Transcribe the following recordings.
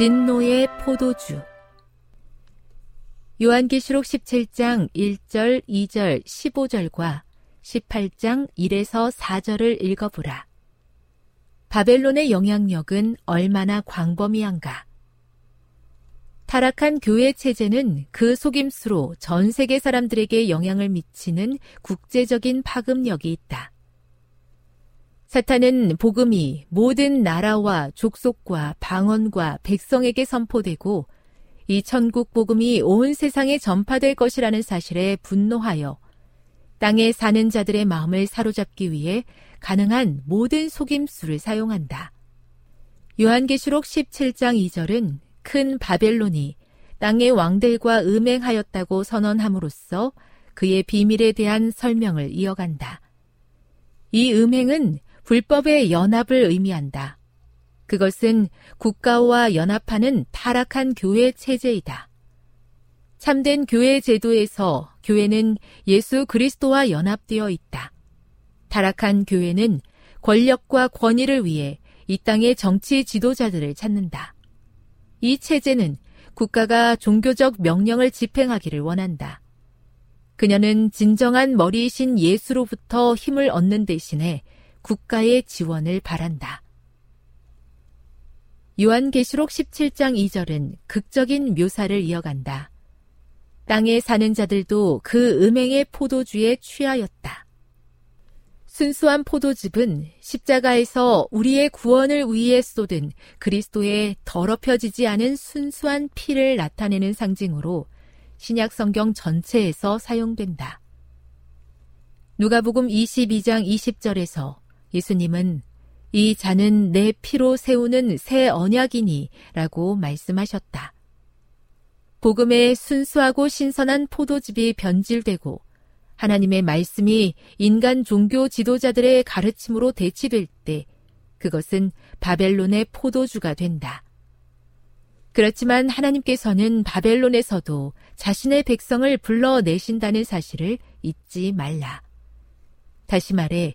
진노의 포도주 요한계시록 17장 1절, 2절, 15절과 18장 1에서 4절을 읽어보라. 바벨론의 영향력은 얼마나 광범위한가. 타락한 교회 체제는 그 속임수로 전 세계 사람들에게 영향을 미치는 국제적인 파급력이 있다. 사탄은 복음이 모든 나라와 족속과 방언과 백성에게 선포되고 이 천국 복음이 온 세상에 전파될 것이라는 사실에 분노하여 땅에 사는 자들의 마음을 사로잡기 위해 가능한 모든 속임수를 사용한다. 요한계시록 17장 2절은 큰 바벨론이 땅의 왕들과 음행하였다고 선언함으로써 그의 비밀에 대한 설명을 이어간다. 이 음행은 불법의 연합을 의미한다. 그것은 국가와 연합하는 타락한 교회 체제이다. 참된 교회 제도에서 교회는 예수 그리스도와 연합되어 있다. 타락한 교회는 권력과 권위를 위해 이 땅의 정치 지도자들을 찾는다. 이 체제는 국가가 종교적 명령을 집행하기를 원한다. 그녀는 진정한 머리이신 예수로부터 힘을 얻는 대신에 국가의 지원을 바란다. 요한계시록 17장 2절은 극적인 묘사를 이어간다. 땅에 사는 자들도 그 음행의 포도주에 취하였다. 순수한 포도즙은 십자가에서 우리의 구원을 위해 쏟은 그리스도의 더럽혀지지 않은 순수한 피를 나타내는 상징으로 신약 성경 전체에서 사용된다. 누가복음 22장 20절에서 예수님은 이 잔은 내 피로 세우는 새 언약이니 라고 말씀하셨다. 복음의 순수하고 신선한 포도즙이 변질되고 하나님의 말씀이 인간 종교 지도자들의 가르침으로 대치될 때 그것은 바벨론의 포도주가 된다. 그렇지만 하나님께서는 바벨론에서도 자신의 백성을 불러내신다는 사실을 잊지 말라. 다시 말해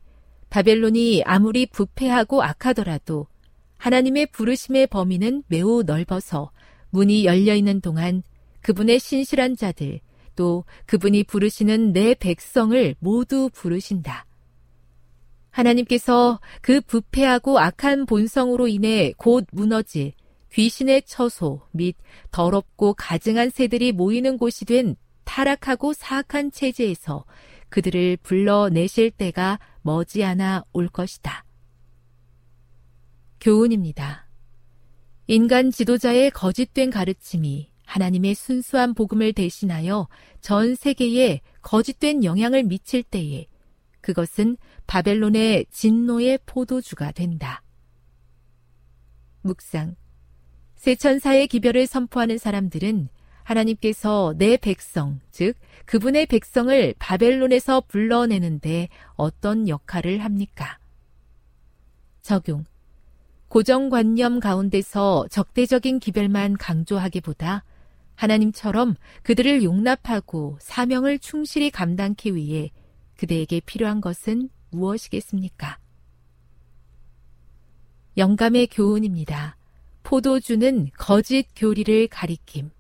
바벨론이 아무리 부패하고 악하더라도 하나님의 부르심의 범위는 매우 넓어서 문이 열려 있는 동안 그분의 신실한 자들, 또 그분이 부르시는 내 백성을 모두 부르신다. 하나님께서 그 부패하고 악한 본성으로 인해 곧 무너질 귀신의 처소 및 더럽고 가증한 새들이 모이는 곳이 된 타락하고 사악한 체제에서 그들을 불러내실 때가 머지않아 올 것이다. 교훈입니다. 인간 지도자의 거짓된 가르침이 하나님의 순수한 복음을 대신하여 전 세계에 거짓된 영향을 미칠 때에 그것은 바벨론의 진노의 포도주가 된다. 묵상. 세 천사의 기별을 선포하는 사람들은 하나님께서 내 백성, 즉, 그분의 백성을 바벨론에서 불러내는데 어떤 역할을 합니까? 적용. 고정관념 가운데서 적대적인 기별만 강조하기보다 하나님처럼 그들을 용납하고 사명을 충실히 감당기 위해 그대에게 필요한 것은 무엇이겠습니까? 영감의 교훈입니다. 포도주는 거짓 교리를 가리킴.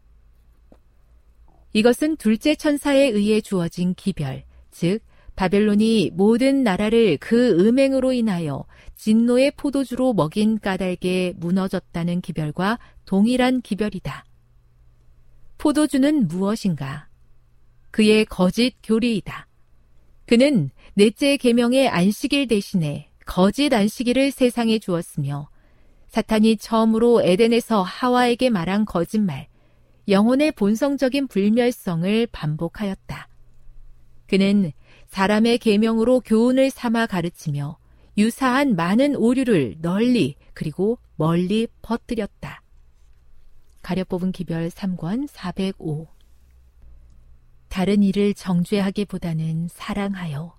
이것은 둘째 천사에 의해 주어진 기별, 즉 바벨론이 모든 나라를 그 음행으로 인하여 진노의 포도주로 먹인 까닭에 무너졌다는 기별과 동일한 기별이다. 포도주는 무엇인가? 그의 거짓 교리이다. 그는 넷째 계명의 안식일 대신에 거짓 안식일을 세상에 주었으며 사탄이 처음으로 에덴에서 하와에게 말한 거짓말, 영혼의 본성적인 불멸성을 반복하였다. 그는 사람의 계명으로 교훈을 삼아 가르치며 유사한 많은 오류를 널리 그리고 멀리 퍼뜨렸다. 가려 뽑은 기별 3권 405 다른 일을 정죄하기보다는 사랑하여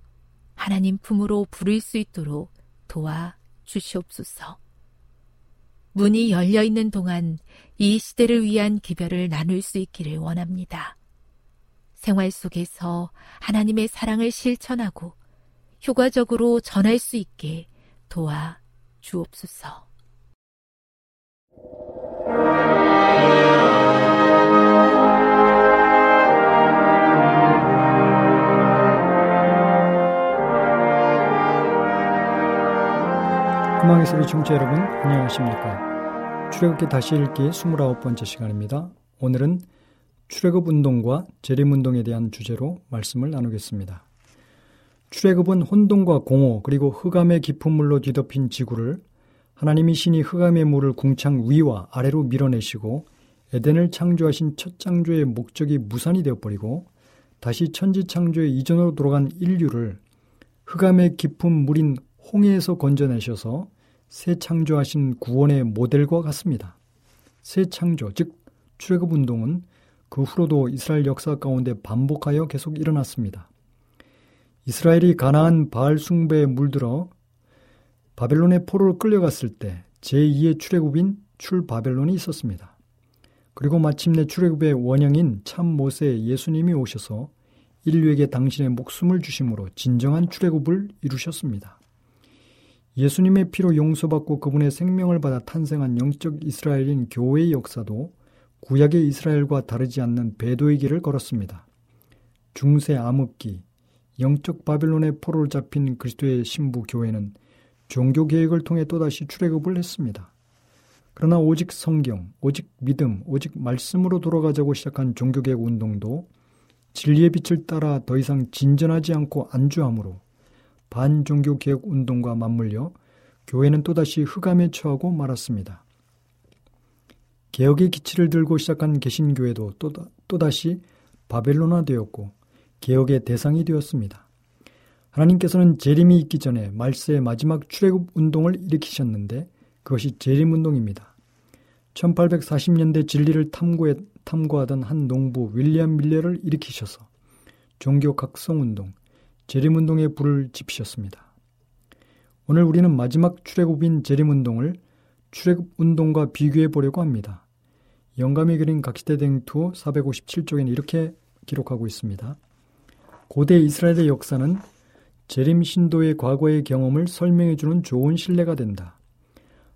하나님 품으로 부를 수 있도록 도와 주시옵소서. 문이 열려 있는 동안 이 시대를 위한 기별을 나눌 수 있기를 원합니다. 생활 속에서 하나님의 사랑을 실천하고 효과적으로 전할 수 있게 도와 주옵소서. 희망의 소리 청취자 여러분 안녕하십니까 출애굽기 다시 읽기 29번째 시간입니다. 오늘은 출애굽 운동과 재림 운동에 대한 주제로 말씀을 나누겠습니다. 출애굽은 혼돈과 공허 그리고 흑암의 깊은 물로 뒤덮인 지구를 하나님이 신이 흑암의 물을 궁창 위와 아래로 밀어내시고 에덴을 창조하신 첫 창조의 목적이 무산이 되어버리고 다시 천지 창조의 이전으로 돌아간 인류를 흑암의 깊은 물인 홍해에서 건져내셔서 새 창조하신 구원의 모델과 같습니다. 새 창조, 즉 출애굽 운동은 그 후로도 이스라엘 역사 가운데 반복하여 계속 일어났습니다. 이스라엘이 가나안 바알 숭배에 물들어 바벨론의 포로로 끌려갔을 때 제2의 출애굽인 출바벨론이 있었습니다. 그리고 마침내 출애굽의 원형인 참 모세 예수님이 오셔서 인류에게 당신의 목숨을 주심으로 진정한 출애굽을 이루셨습니다. 예수님의 피로 용서받고 그분의 생명을 받아 탄생한 영적 이스라엘인 교회의 역사도 구약의 이스라엘과 다르지 않는 배도의 길을 걸었습니다. 중세 암흑기, 영적 바빌론의 포로를 잡힌 그리스도의 신부 교회는 종교 계획을 통해 또다시 출애굽을 했습니다. 그러나 오직 성경, 오직 믿음, 오직 말씀으로 돌아가자고 시작한 종교 개혁 운동도 진리의 빛을 따라 더 이상 진전하지 않고 안주함으로 반종교 개혁 운동과 맞물려 교회는 또다시 흑암에 처하고 말았습니다. 개혁의 기치를 들고 시작한 개신교회도 또다시 바벨론화 되었고 개혁의 대상이 되었습니다. 하나님께서는 재림이 있기 전에 말세의 마지막 출애굽 운동을 일으키셨는데 그것이 재림 운동입니다. 1840년대 진리를 탐구해, 탐구하던 한 농부 윌리엄 밀레를 일으키셔서 종교 각성 운동, 재림운동에 불을 지피셨습니다. 오늘 우리는 마지막 출애굽인 재림운동을 출애굽운동과 비교해 보려고 합니다. 영감이 그린 각시대 댕투 457쪽에는 이렇게 기록하고 있습니다. 고대 이스라엘의 역사는 재림 신도의 과거의 경험을 설명해 주는 좋은 신뢰가 된다.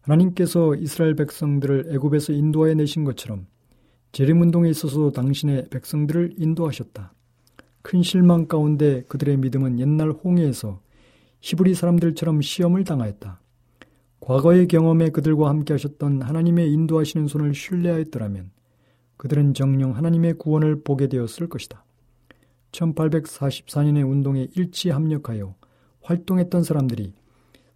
하나님께서 이스라엘 백성들을 애굽에서 인도하여 내신 것처럼 재림 운동에 있어서 당신의 백성들을 인도하셨다. 큰 실망 가운데 그들의 믿음은 옛날 홍해에서 히브리 사람들처럼 시험을 당하였다. 과거의 경험에 그들과 함께 하셨던 하나님의 인도하시는 손을 신뢰하였더라면 그들은 정령 하나님의 구원을 보게 되었을 것이다. 1844년의 운동에 일치 합력하여 활동했던 사람들이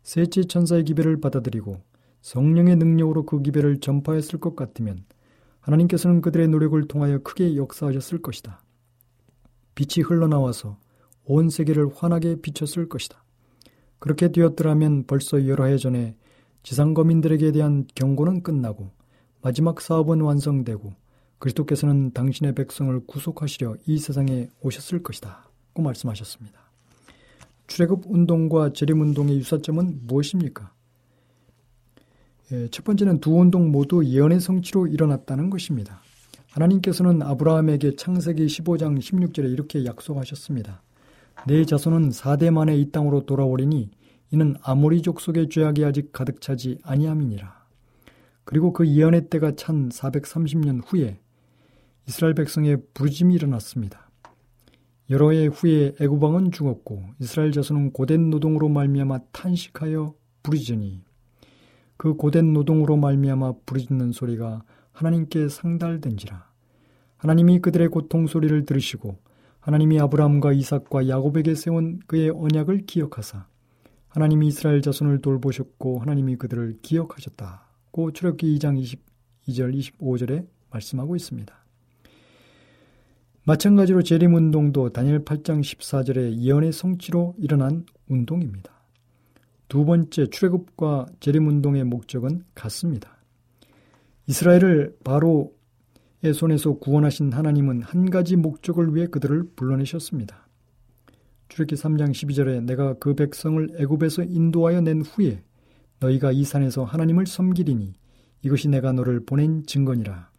셋째 천사의 기별을 받아들이고 성령의 능력으로 그 기별을 전파했을 것 같으면 하나님께서는 그들의 노력을 통하여 크게 역사하셨을 것이다. 빛이 흘러나와서 온 세계를 환하게 비췄을 것이다. 그렇게 되었더라면 벌써 여러 해 전에 지상 거민들에게 대한 경고는 끝나고 마지막 사업은 완성되고 그리스도께서는 당신의 백성을 구속하시려 이 세상에 오셨을 것이다. 고 말씀하셨습니다. 출애굽 운동과 재림 운동의 유사점은 무엇입니까? 예, 첫 번째는 두 운동 모두 예언의 성취로 일어났다는 것입니다. 하나님께서는 아브라함에게 창세기 15장 16절에 이렇게 약속하셨습니다. 내 자손은 4대 만에 이 땅으로 돌아오리니 이는 아모리 족속의 죄악이 아직 가득 차지 아니함이니라. 그리고 그 예언의 때가 찬 430년 후에 이스라엘 백성의 부르짐이 일어났습니다. 여러 해 후에 애굽왕은 죽었고 이스라엘 자손은 고된 노동으로 말미암아 탄식하여 부르짖으니 그 고된 노동으로 말미암아 부르짖는 소리가 하나님께 상달된지라 하나님이 그들의 고통 소리를 들으시고 하나님이 아브라함과 이삭과 야곱에게 세운 그의 언약을 기억하사 하나님이 이스라엘 자손을 돌보셨고 하나님이 그들을 기억하셨다고 출애굽기 2장 22절 25절에 말씀하고 있습니다. 마찬가지로 재림 운동도 다니엘 8장 14절의 예언의 성취로 일어난 운동입니다. 두 번째 출애굽과 재림 운동의 목적은 같습니다. 이스라엘을 바로의 손에서 구원하신 하나님은 한 가지 목적을 위해 그들을 불러내셨습니다. 출애굽기 3장 12절에 내가 그 백성을 애굽에서 인도하여 낸 후에 너희가 이 산에서 하나님을 섬기리니 이것이 내가 너를 보낸 증거니라.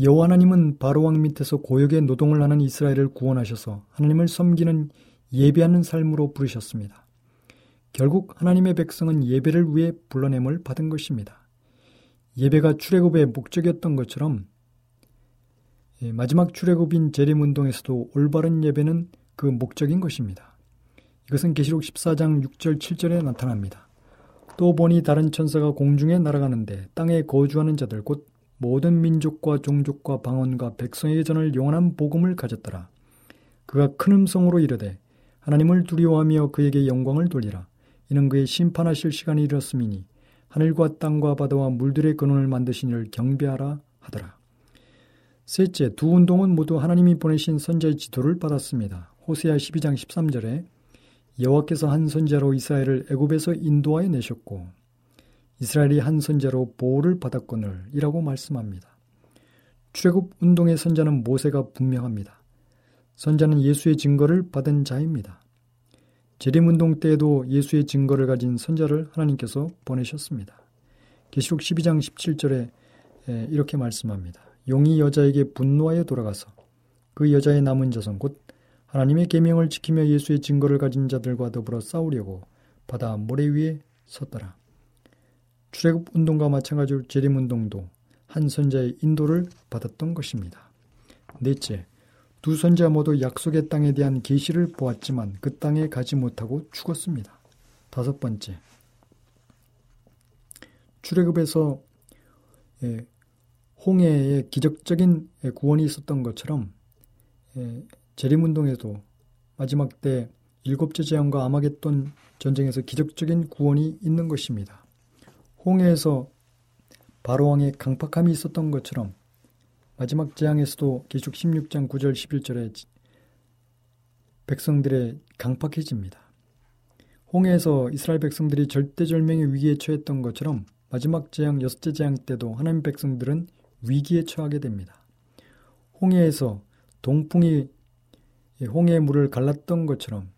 여호와 하나님은 바로 왕 밑에서 고역의 노동을 하는 이스라엘을 구원하셔서 하나님을 섬기는 예배하는 삶으로 부르셨습니다. 결국 하나님의 백성은 예배를 위해 불러냄을 받은 것입니다. 예배가 출애굽의 목적이었던 것처럼 예, 마지막 출애굽인 재림 운동에서도 올바른 예배는 그 목적인 것입니다. 이것은 계시록 14장 6절 7절에 나타납니다. 또 보니 다른 천사가 공중에 날아가는데 땅에 거주하는 자들 곧 모든 민족과 종족과 방언과 백성에게 전할 영원한 복음을 가졌더라. 그가 큰 음성으로 이르되 하나님을 두려워하며 그에게 영광을 돌리라. 이는 그의 심판하실 시간이 이르렀음이니 하늘과 땅과 바다와 물들의 근원을 만드신 이를 경배하라 하더라. 셋째, 두 운동은 모두 하나님이 보내신 선자의 지도를 받았습니다. 호세아 12장 13절에 여호와께서 한 선자로 이스라엘을 애굽에서 인도하여 내셨고 이스라엘이 한 선자로 보호를 받았거늘 이라고 말씀합니다. 출애굽 운동의 선자는 모세가 분명합니다. 선자는 예수의 증거를 받은 자입니다. 재림운동 때에도 예수의 증거를 가진 선자를 하나님께서 보내셨습니다. 계시록 12장 17절에 이렇게 말씀합니다. 용이 여자에게 분노하여 돌아가서 그 여자의 남은 자손 곧 하나님의 계명을 지키며 예수의 증거를 가진 자들과 더불어 싸우려고 바다 모래 위에 섰더라. 출애굽 운동과 마찬가지로 재림 운동도 한 선자의 인도를 받았던 것입니다. 넷째, 두 선자 모두 약속의 땅에 대한 계시를 보았지만 그 땅에 가지 못하고 죽었습니다. 다섯 번째, 출애굽에서 예, 홍해에 기적적인 구원이 있었던 것처럼 예, 재림운동에도 마지막 때 일곱째 재앙과 아마겟돈 전쟁에서 기적적인 구원이 있는 것입니다. 홍해에서 바로왕의 강팍함이 있었던 것처럼 마지막 재앙에서도 기축 16장 9절 11절에 백성들의 강팍해집니다. 홍해에서 이스라엘 백성들이 절대절명의 위기에 처했던 것처럼 마지막 재앙 여섯째 재앙 때도 하나님 백성들은 위기에 처하게 됩니다. 홍해에서 동풍이 홍해의 물을 갈랐던 것처럼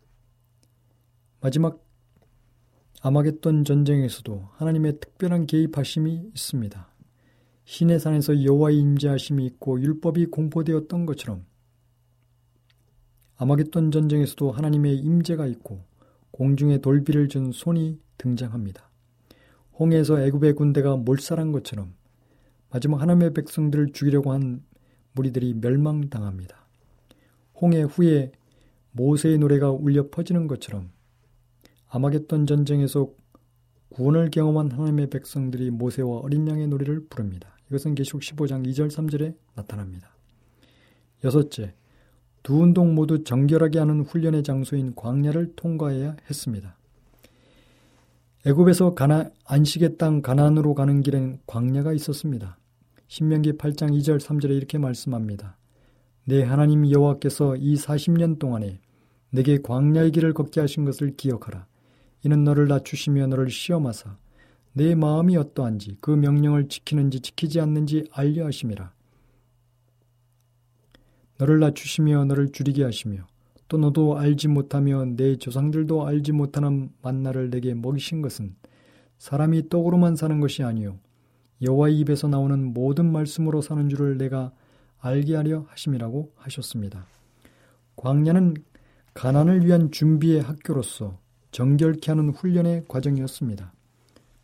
마지막 아마겟돈 전쟁에서도 하나님의 특별한 개입하심이 있습니다. 신의 산에서 여호와의 임재하심이 있고 율법이 공포되었던 것처럼 아마겟돈 전쟁에서도 하나님의 임재가 있고 공중에 돌비를 준 손이 등장합니다. 홍해에서 애굽의 군대가 몰살한 것처럼 마지막 하나님의 백성들을 죽이려고 한 무리들이 멸망당합니다. 홍해 후에 모세의 노래가 울려 퍼지는 것처럼 아마겟돈 전쟁에서 구원을 경험한 하나님의 백성들이 모세와 어린 양의 노래를 부릅니다. 이것은 계시록 15장 2절 3절에 나타납니다. 여섯째, 두 운동 모두 정결하게 하는 훈련의 장소인 광야를 통과해야 했습니다. 애굽에서 가나, 안식의 땅 가나안으로 가는 길엔 광야가 있었습니다. 신명기 8장 2절 3절에 이렇게 말씀합니다. 내 하나님 여호와께서 이 40년 동안에 내게 광야의 길을 걷게 하신 것을 기억하라. 이는 너를 낮추시며 너를 시험하사 내 마음이 어떠한지 그 명령을 지키는지 지키지 않는지 알려 하심이라. 너를 낮추시며 너를 줄이게 하시며 또 너도 알지 못하며 내 조상들도 알지 못하는 만나를 내게 먹이신 것은 사람이 떡으로만 사는 것이 아니요 여호와의 입에서 나오는 모든 말씀으로 사는 줄을 내가 알게 하려 하심이라고 하셨습니다. 광야는 가난을 위한 준비의 학교로서 정결케 하는 훈련의 과정이었습니다.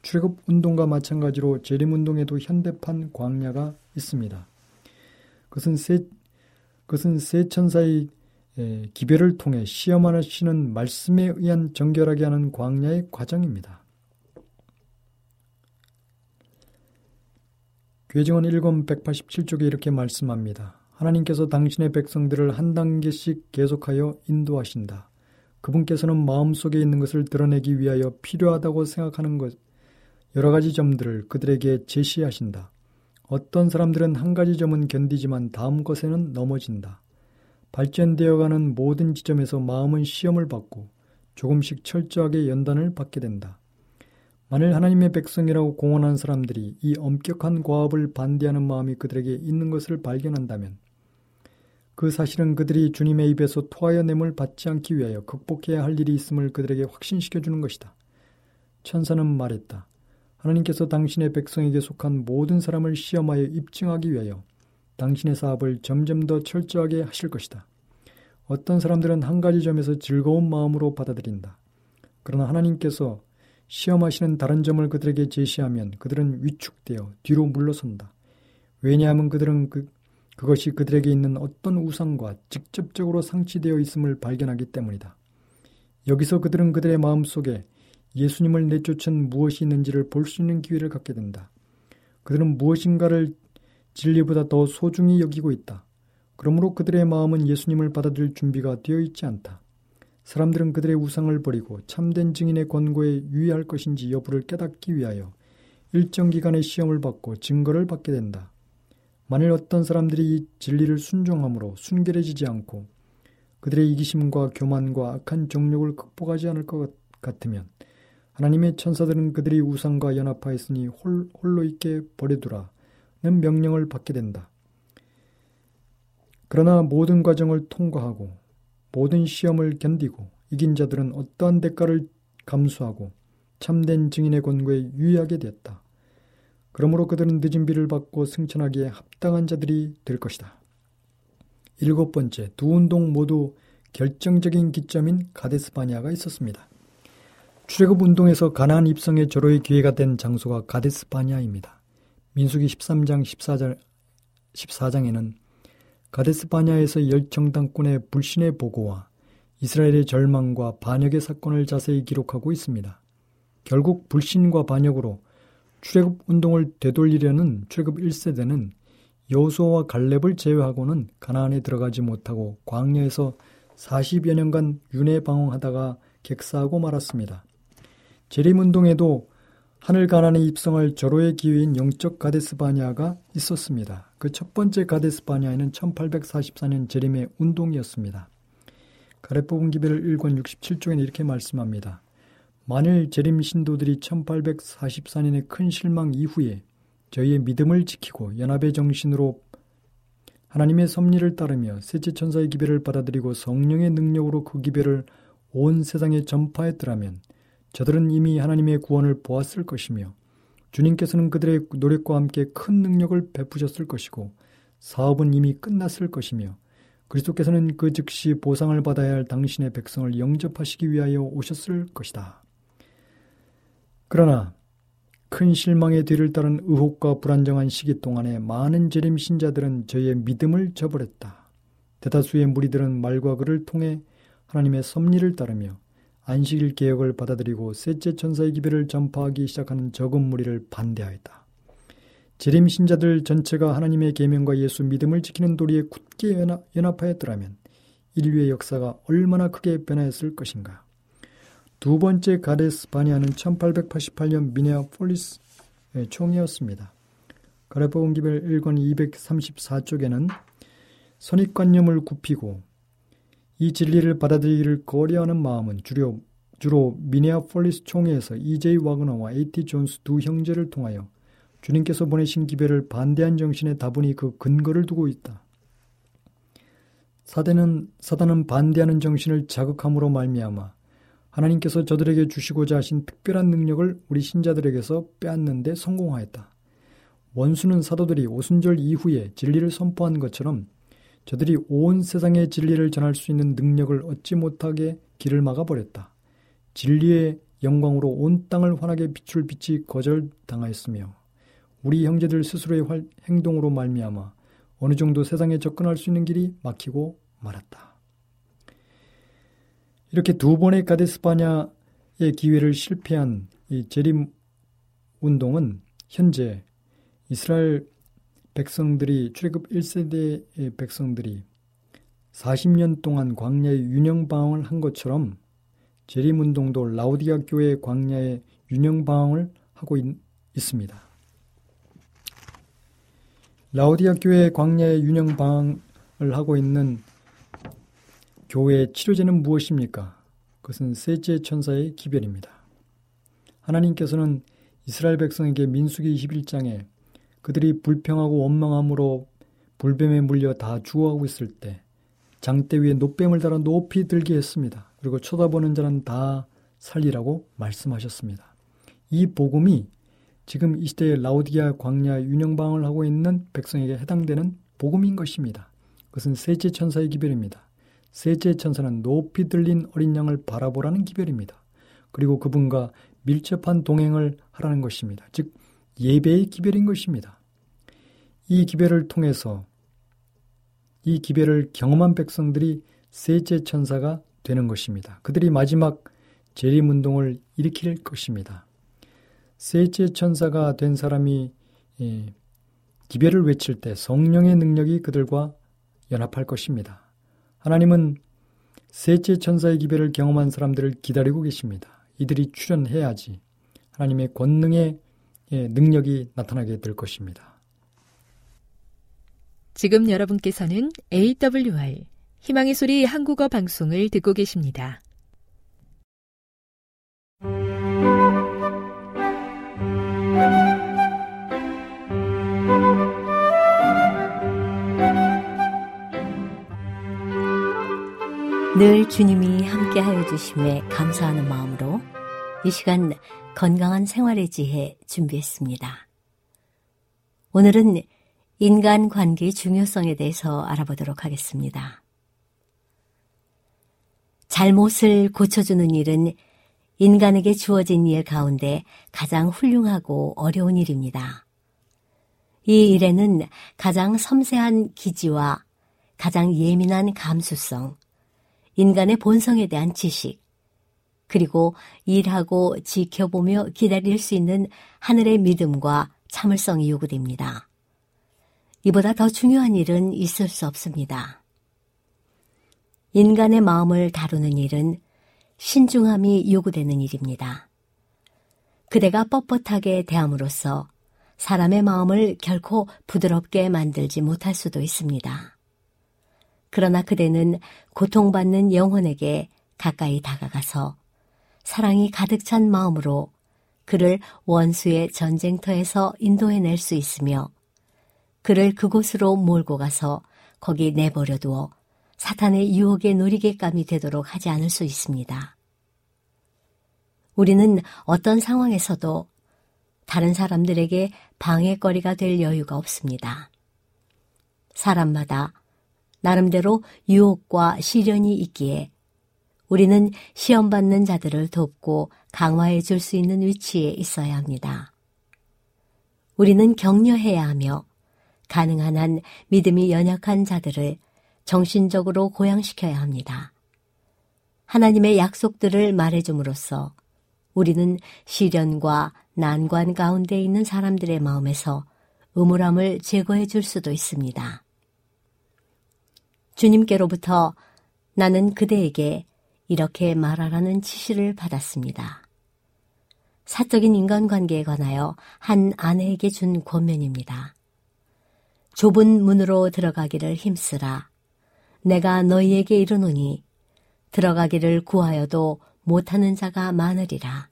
출애굽 운동과 마찬가지로 재림 운동에도 현대판 광야가 있습니다. 그것은 세 그것은 세 천사의 기별을 통해 시험하시는 말씀에 의한 정결하게 하는 광야의 과정입니다. 괴정원 1권 187쪽에 이렇게 말씀합니다. 하나님께서 당신의 백성들을 한 단계씩 계속하여 인도하신다. 그분께서는 마음속에 있는 것을 드러내기 위하여 필요하다고 생각하는 것, 여러 가지 점들을 그들에게 제시하신다. 어떤 사람들은 한 가지 점은 견디지만 다음 것에는 넘어진다. 발전되어가는 모든 지점에서 마음은 시험을 받고 조금씩 철저하게 연단을 받게 된다. 만일 하나님의 백성이라고 공언한 사람들이 이 엄격한 과업을 반대하는 마음이 그들에게 있는 것을 발견한다면 그 사실은 그들이 주님의 입에서 토하여 냄을 받지 않기 위하여 극복해야 할 일이 있음을 그들에게 확신시켜 주는 것이다. 천사는 말했다. 하나님께서 당신의 백성에게 속한 모든 사람을 시험하여 입증하기 위하여 당신의 사업을 점점 더 철저하게 하실 것이다. 어떤 사람들은 한 가지 점에서 즐거운 마음으로 받아들인다. 그러나 하나님께서 시험하시는 다른 점을 그들에게 제시하면 그들은 위축되어 뒤로 물러선다. 왜냐하면 그들은 그, 그것이 그들에게 있는 어떤 우상과 직접적으로 상치되어 있음을 발견하기 때문이다. 여기서 그들은 그들의 마음 속에 예수님을 내쫓은 무엇이 있는지를 볼 수 있는 기회를 갖게 된다. 그들은 무엇인가를 진리보다 더 소중히 여기고 있다. 그러므로 그들의 마음은 예수님을 받아들일 준비가 되어 있지 않다. 사람들은 그들의 우상을 버리고 참된 증인의 권고에 유의할 것인지 여부를 깨닫기 위하여 일정 기간의 시험을 받고 증거를 받게 된다. 만일 어떤 사람들이 이 진리를 순종함으로 순결해지지 않고 그들의 이기심과 교만과 악한 정욕을 극복하지 않을 것 같으면 하나님의 천사들은 그들이 우상과 연합하였으니 홀, 홀로 있게 버려두라 는 명령을 받게 된다. 그러나 모든 과정을 통과하고 모든 시험을 견디고 이긴 자들은 어떠한 대가를 감수하고 참된 증인의 권고에 유의하게 되었다. 그러므로 그들은 늦은 비를 받고 승천하기에 합당한 자들이 될 것이다. 일곱 번째, 두 운동 모두 결정적인 기점인 가데스 바니아가 있었습니다. 출애굽 운동에서 가나안 입성의 절호의 기회가 된 장소가 가데스 바니아입니다. 민수기 13장 14절 14장에는 가데스 바냐에서 열 정당권의 불신의 보고와 이스라엘의 절망과 반역의 사건을 자세히 기록하고 있습니다. 결국 불신과 반역으로 출애굽 운동을 되돌리려는 출애굽 1세대는 여호수아와 갈렙을 제외하고는 가나안에 들어가지 못하고 광야에서 40여 년간 윤회 방황하다가 객사하고 말았습니다. 재림 운동에도 하늘 가난의 입성을 절호의 기회인 영적 가데스 바냐가 있었습니다. 그 첫 번째 가데스 바냐에는 1844년 재림의 운동이었습니다. 가래 뽑은 기별을 1권 67쪽에는 이렇게 말씀합니다. 만일 재림 신도들이 1844년의 큰 실망 이후에 저희의 믿음을 지키고 연합의 정신으로 하나님의 섭리를 따르며 셋째 천사의 기별을 받아들이고 성령의 능력으로 그 기별을 온 세상에 전파했더라면 저들은 이미 하나님의 구원을 보았을 것이며 주님께서는 그들의 노력과 함께 큰 능력을 베푸셨을 것이고 사업은 이미 끝났을 것이며 그리스도께서는 그 즉시 보상을 받아야 할 당신의 백성을 영접하시기 위하여 오셨을 것이다. 그러나 큰 실망의 뒤를 따른 의혹과 불안정한 시기 동안에 많은 재림 신자들은 저희의 믿음을 저버렸다. 대다수의 무리들은 말과 글을 통해 하나님의 섭리를 따르며 안식일 개혁을 받아들이고 셋째 천사의 기별을 전파하기 시작하는 적은 무리를 반대하였다. 재림 신자들 전체가 하나님의 계명과 예수 믿음을 지키는 도리에 굳게 연합, 연합하였더라면 인류의 역사가 얼마나 크게 변화했을 것인가. 두 번째 가데스 바니아는 1888년 미네아폴리스 총이었습니다. 가려 뽑은 기별 1권 234쪽에는 선입관념을 굽히고 이 진리를 받아들이기를 꺼려하는 마음은 주로, 주로 미네아폴리스 총회에서 E. J. 와그너와 A. T. 존스 두 형제를 통하여 주님께서 보내신 기별을 반대한 정신에 다분히 그 근거를 두고 있다. 사대는 사단은 반대하는 정신을 자극함으로 말미암아 하나님께서 저들에게 주시고자 하신 특별한 능력을 우리 신자들에게서 빼앗는데 성공하였다. 원수는 사도들이 오순절 이후에 진리를 선포한 것처럼 저들이 온 세상의 진리를 전할 수 있는 능력을 얻지 못하게 길을 막아버렸다. 진리의 영광으로 온 땅을 환하게 비출 빛이 거절당하였으며 우리 형제들 스스로의 행동으로 말미암아 어느 정도 세상에 접근할 수 있는 길이 막히고 말았다. 이렇게 두 번의 가데스파냐의 기회를 실패한 이 재림 운동은 현재 이스라엘 백성들이 출애굽 1세대의 백성들이 40년 동안 광야의 윤영 방황을 한 것처럼 재림 운동도 라우디아 교회 광야의 윤영 방황을 하고 있, 있습니다. 라우디아 교회 광야의 윤영 방황을 하고 있는 교회의 치료제는 무엇입니까? 그것은 셋째 천사의 기별입니다. 하나님께서는 이스라엘 백성에게 민수기 21장에 그들이 불평하고 원망함으로 불뱀에 물려 다 죽어가고 있을 때 장대 위에 노뱀을 달아 높이 들게 했습니다. 그리고 쳐다보는 자는 다 살리라고 말씀하셨습니다. 이 복음이 지금 이 시대의 라우디아 광야 윤영방을 하고 있는 백성에게 해당되는 복음인 것입니다. 그것은 셋째 천사의 기별입니다. 셋째 천사는 높이 들린 어린 양을 바라보라는 기별입니다. 그리고 그분과 밀접한 동행을 하라는 것입니다. 즉 예배의 기별인 것입니다. 이 기별을 통해서 이 기별을 경험한 백성들이 셋째 천사가 되는 것입니다. 그들이 마지막 재림 운동을 일으킬 것입니다. 셋째 천사가 된 사람이 예, 기별을 외칠 때 성령의 능력이 그들과 연합할 것입니다. 하나님은 셋째 천사의 기별을 경험한 사람들을 기다리고 계십니다. 이들이 출연해야지 하나님의 권능의 예, 능력이 나타나게 될 것입니다. 지금 여러분께서는 AWR 희망의 소리 한국어 방송을 듣고 계십니다. 늘 주님이 함께하여 주심에 감사하는 마음으로 이 시간 건강한 생활의 지혜 준비했습니다. 오늘은 인간 관계의 중요성에 대해서 알아보도록 하겠습니다. 잘못을 고쳐주는 일은 인간에게 주어진 일 가운데 가장 훌륭하고 어려운 일입니다. 이 일에는 가장 섬세한 기지와 가장 예민한 감수성, 인간의 본성에 대한 지식, 그리고 일하고 지켜보며 기다릴 수 있는 하늘의 믿음과 참을성이 요구됩니다. 이보다 더 중요한 일은 있을 수 없습니다. 인간의 마음을 다루는 일은 신중함이 요구되는 일입니다. 그대가 뻣뻣하게 대함으로써 사람의 마음을 결코 부드럽게 만들지 못할 수도 있습니다. 그러나 그대는 고통받는 영혼에게 가까이 다가가서 사랑이 가득 찬 마음으로 그를 원수의 전쟁터에서 인도해낼 수 있으며 그를 그곳으로 몰고 가서 거기 내버려 두어 사탄의 유혹에 놀이개감이 되도록 하지 않을 수 있습니다. 우리는 어떤 상황에서도 다른 사람들에게 방해거리가 될 여유가 없습니다. 사람마다 나름대로 유혹과 시련이 있기에 우리는 시험받는 자들을 돕고 강화해 줄 수 있는 위치에 있어야 합니다. 우리는 격려해야 하며 가능한 한 믿음이 연약한 자들을 정신적으로 고양시켜야 합니다. 하나님의 약속들을 말해줌으로써 우리는 시련과 난관 가운데 있는 사람들의 마음에서 음울함을 제거해 줄 수도 있습니다. 주님께로부터 나는 그대에게 이렇게 말하라는 지시를 받았습니다. 사적인 인간관계에 관하여 한 아내에게 준 권면입니다. 좁은 문으로 들어가기를 힘쓰라. 내가 너희에게 이르노니 들어가기를 구하여도 못하는 자가 많으리라.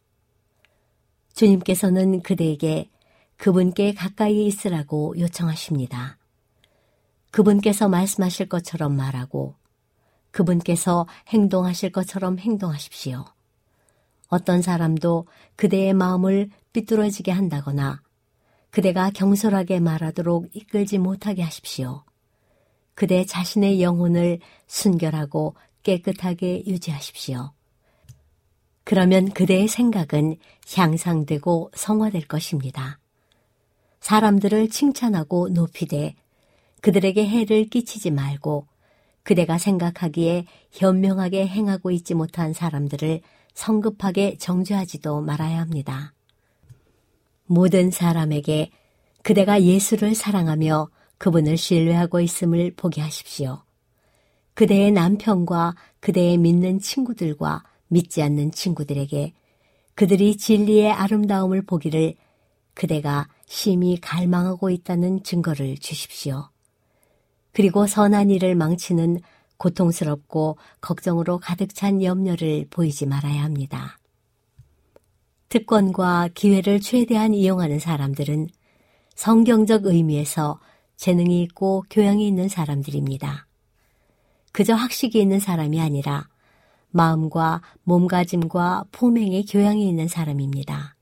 주님께서는 그대에게 그분께 가까이 있으라고 요청하십니다. 그분께서 말씀하실 것처럼 말하고 그분께서 행동하실 것처럼 행동하십시오. 어떤 사람도 그대의 마음을 삐뚤어지게 한다거나 그대가 경솔하게 말하도록 이끌지 못하게 하십시오. 그대 자신의 영혼을 순결하고 깨끗하게 유지하십시오. 그러면 그대의 생각은 향상되고 성화될 것입니다. 사람들을 칭찬하고 높이되 그들에게 해를 끼치지 말고 그대가 생각하기에 현명하게 행하고 있지 못한 사람들을 성급하게 정죄하지도 말아야 합니다. 모든 사람에게 그대가 예수를 사랑하며 그분을 신뢰하고 있음을 보게 하십시오. 그대의 남편과 그대의 믿는 친구들과 믿지 않는 친구들에게 그들이 진리의 아름다움을 보기를 그대가 심히 갈망하고 있다는 증거를 주십시오. 그리고 선한 일을 망치는 고통스럽고 걱정으로 가득 찬 염려를 보이지 말아야 합니다. 특권과 기회를 최대한 이용하는 사람들은 성경적 의미에서 재능이 있고 교양이 있는 사람들입니다. 그저 학식이 있는 사람이 아니라 마음과 몸가짐과 포맹의 교양이 있는 사람입니다.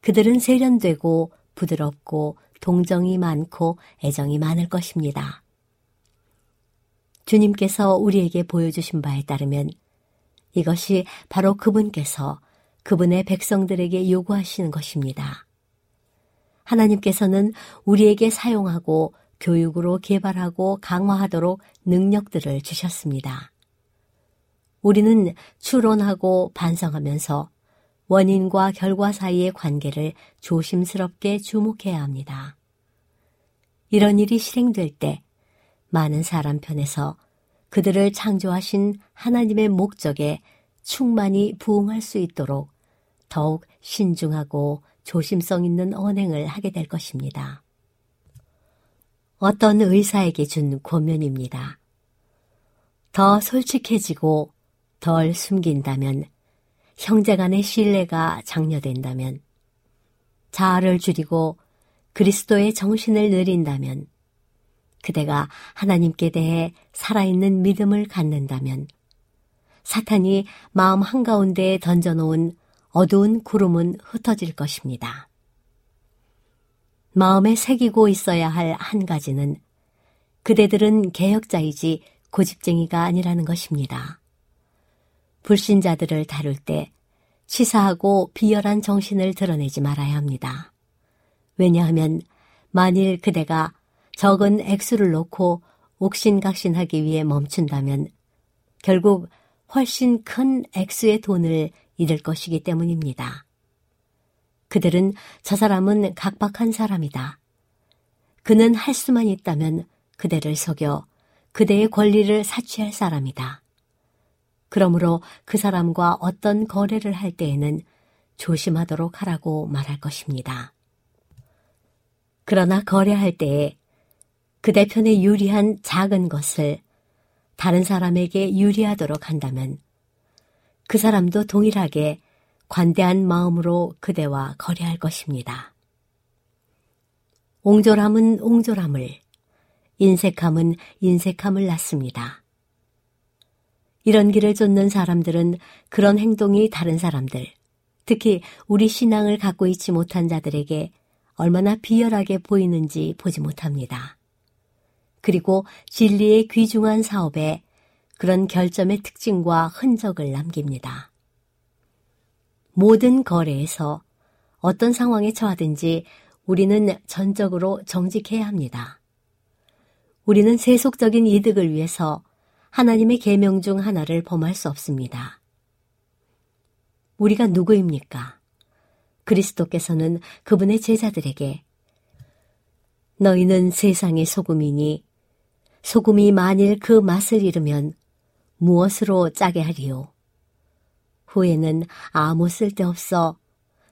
그들은 세련되고 부드럽고 동정이 많고 애정이 많을 것입니다. 주님께서 우리에게 보여주신 바에 따르면 이것이 바로 그분께서 그분의 백성들에게 요구하시는 것입니다. 하나님께서는 우리에게 사용하고 교육으로 개발하고 강화하도록 능력들을 주셨습니다. 우리는 추론하고 반성하면서 원인과 결과 사이의 관계를 조심스럽게 주목해야 합니다. 이런 일이 실행될 때 많은 사람 편에서 그들을 창조하신 하나님의 목적에 충만히 부응할 수 있도록 더욱 신중하고 조심성 있는 언행을 하게 될 것입니다. 어떤 의사에게 준 권면입니다. 더 솔직해지고 덜 숨긴다면 형제 간의 신뢰가 장려된다면 자아를 줄이고 그리스도의 정신을 느린다면 그대가 하나님께 대해 살아있는 믿음을 갖는다면 사탄이 마음 한가운데에 던져놓은 어두운 구름은 흩어질 것입니다. 마음에 새기고 있어야 할 한 가지는 그대들은 개혁자이지 고집쟁이가 아니라는 것입니다. 불신자들을 다룰 때 치사하고 비열한 정신을 드러내지 말아야 합니다. 왜냐하면 만일 그대가 적은 액수를 놓고 옥신각신하기 위해 멈춘다면 결국 훨씬 큰 액수의 돈을 잃을 것이기 때문입니다. 그들은 저 사람은 각박한 사람이다. 그는 할 수만 있다면 그대를 속여 그대의 권리를 사취할 사람이다. 그러므로 그 사람과 어떤 거래를 할 때에는 조심하도록 하라고 말할 것입니다. 그러나 거래할 때에 그대 편에 유리한 작은 것을 다른 사람에게 유리하도록 한다면 그 사람도 동일하게 관대한 마음으로 그대와 거래할 것입니다. 옹졸함은 옹졸함을, 인색함은 인색함을 낳습니다. 이런 길을 쫓는 사람들은 그런 행동이 다른 사람들, 특히 우리 신앙을 갖고 있지 못한 자들에게 얼마나 비열하게 보이는지 보지 못합니다. 그리고 진리의 귀중한 사업에 그런 결점의 특징과 흔적을 남깁니다. 모든 거래에서 어떤 상황에 처하든지 우리는 전적으로 정직해야 합니다. 우리는 세속적인 이득을 위해서 하나님의 계명 중 하나를 범할 수 없습니다. 우리가 누구입니까? 그리스도께서는 그분의 제자들에게 너희는 세상의 소금이니 소금이 만일 그 맛을 잃으면 무엇으로 짜게 하리요? 후에는 아무 쓸데없어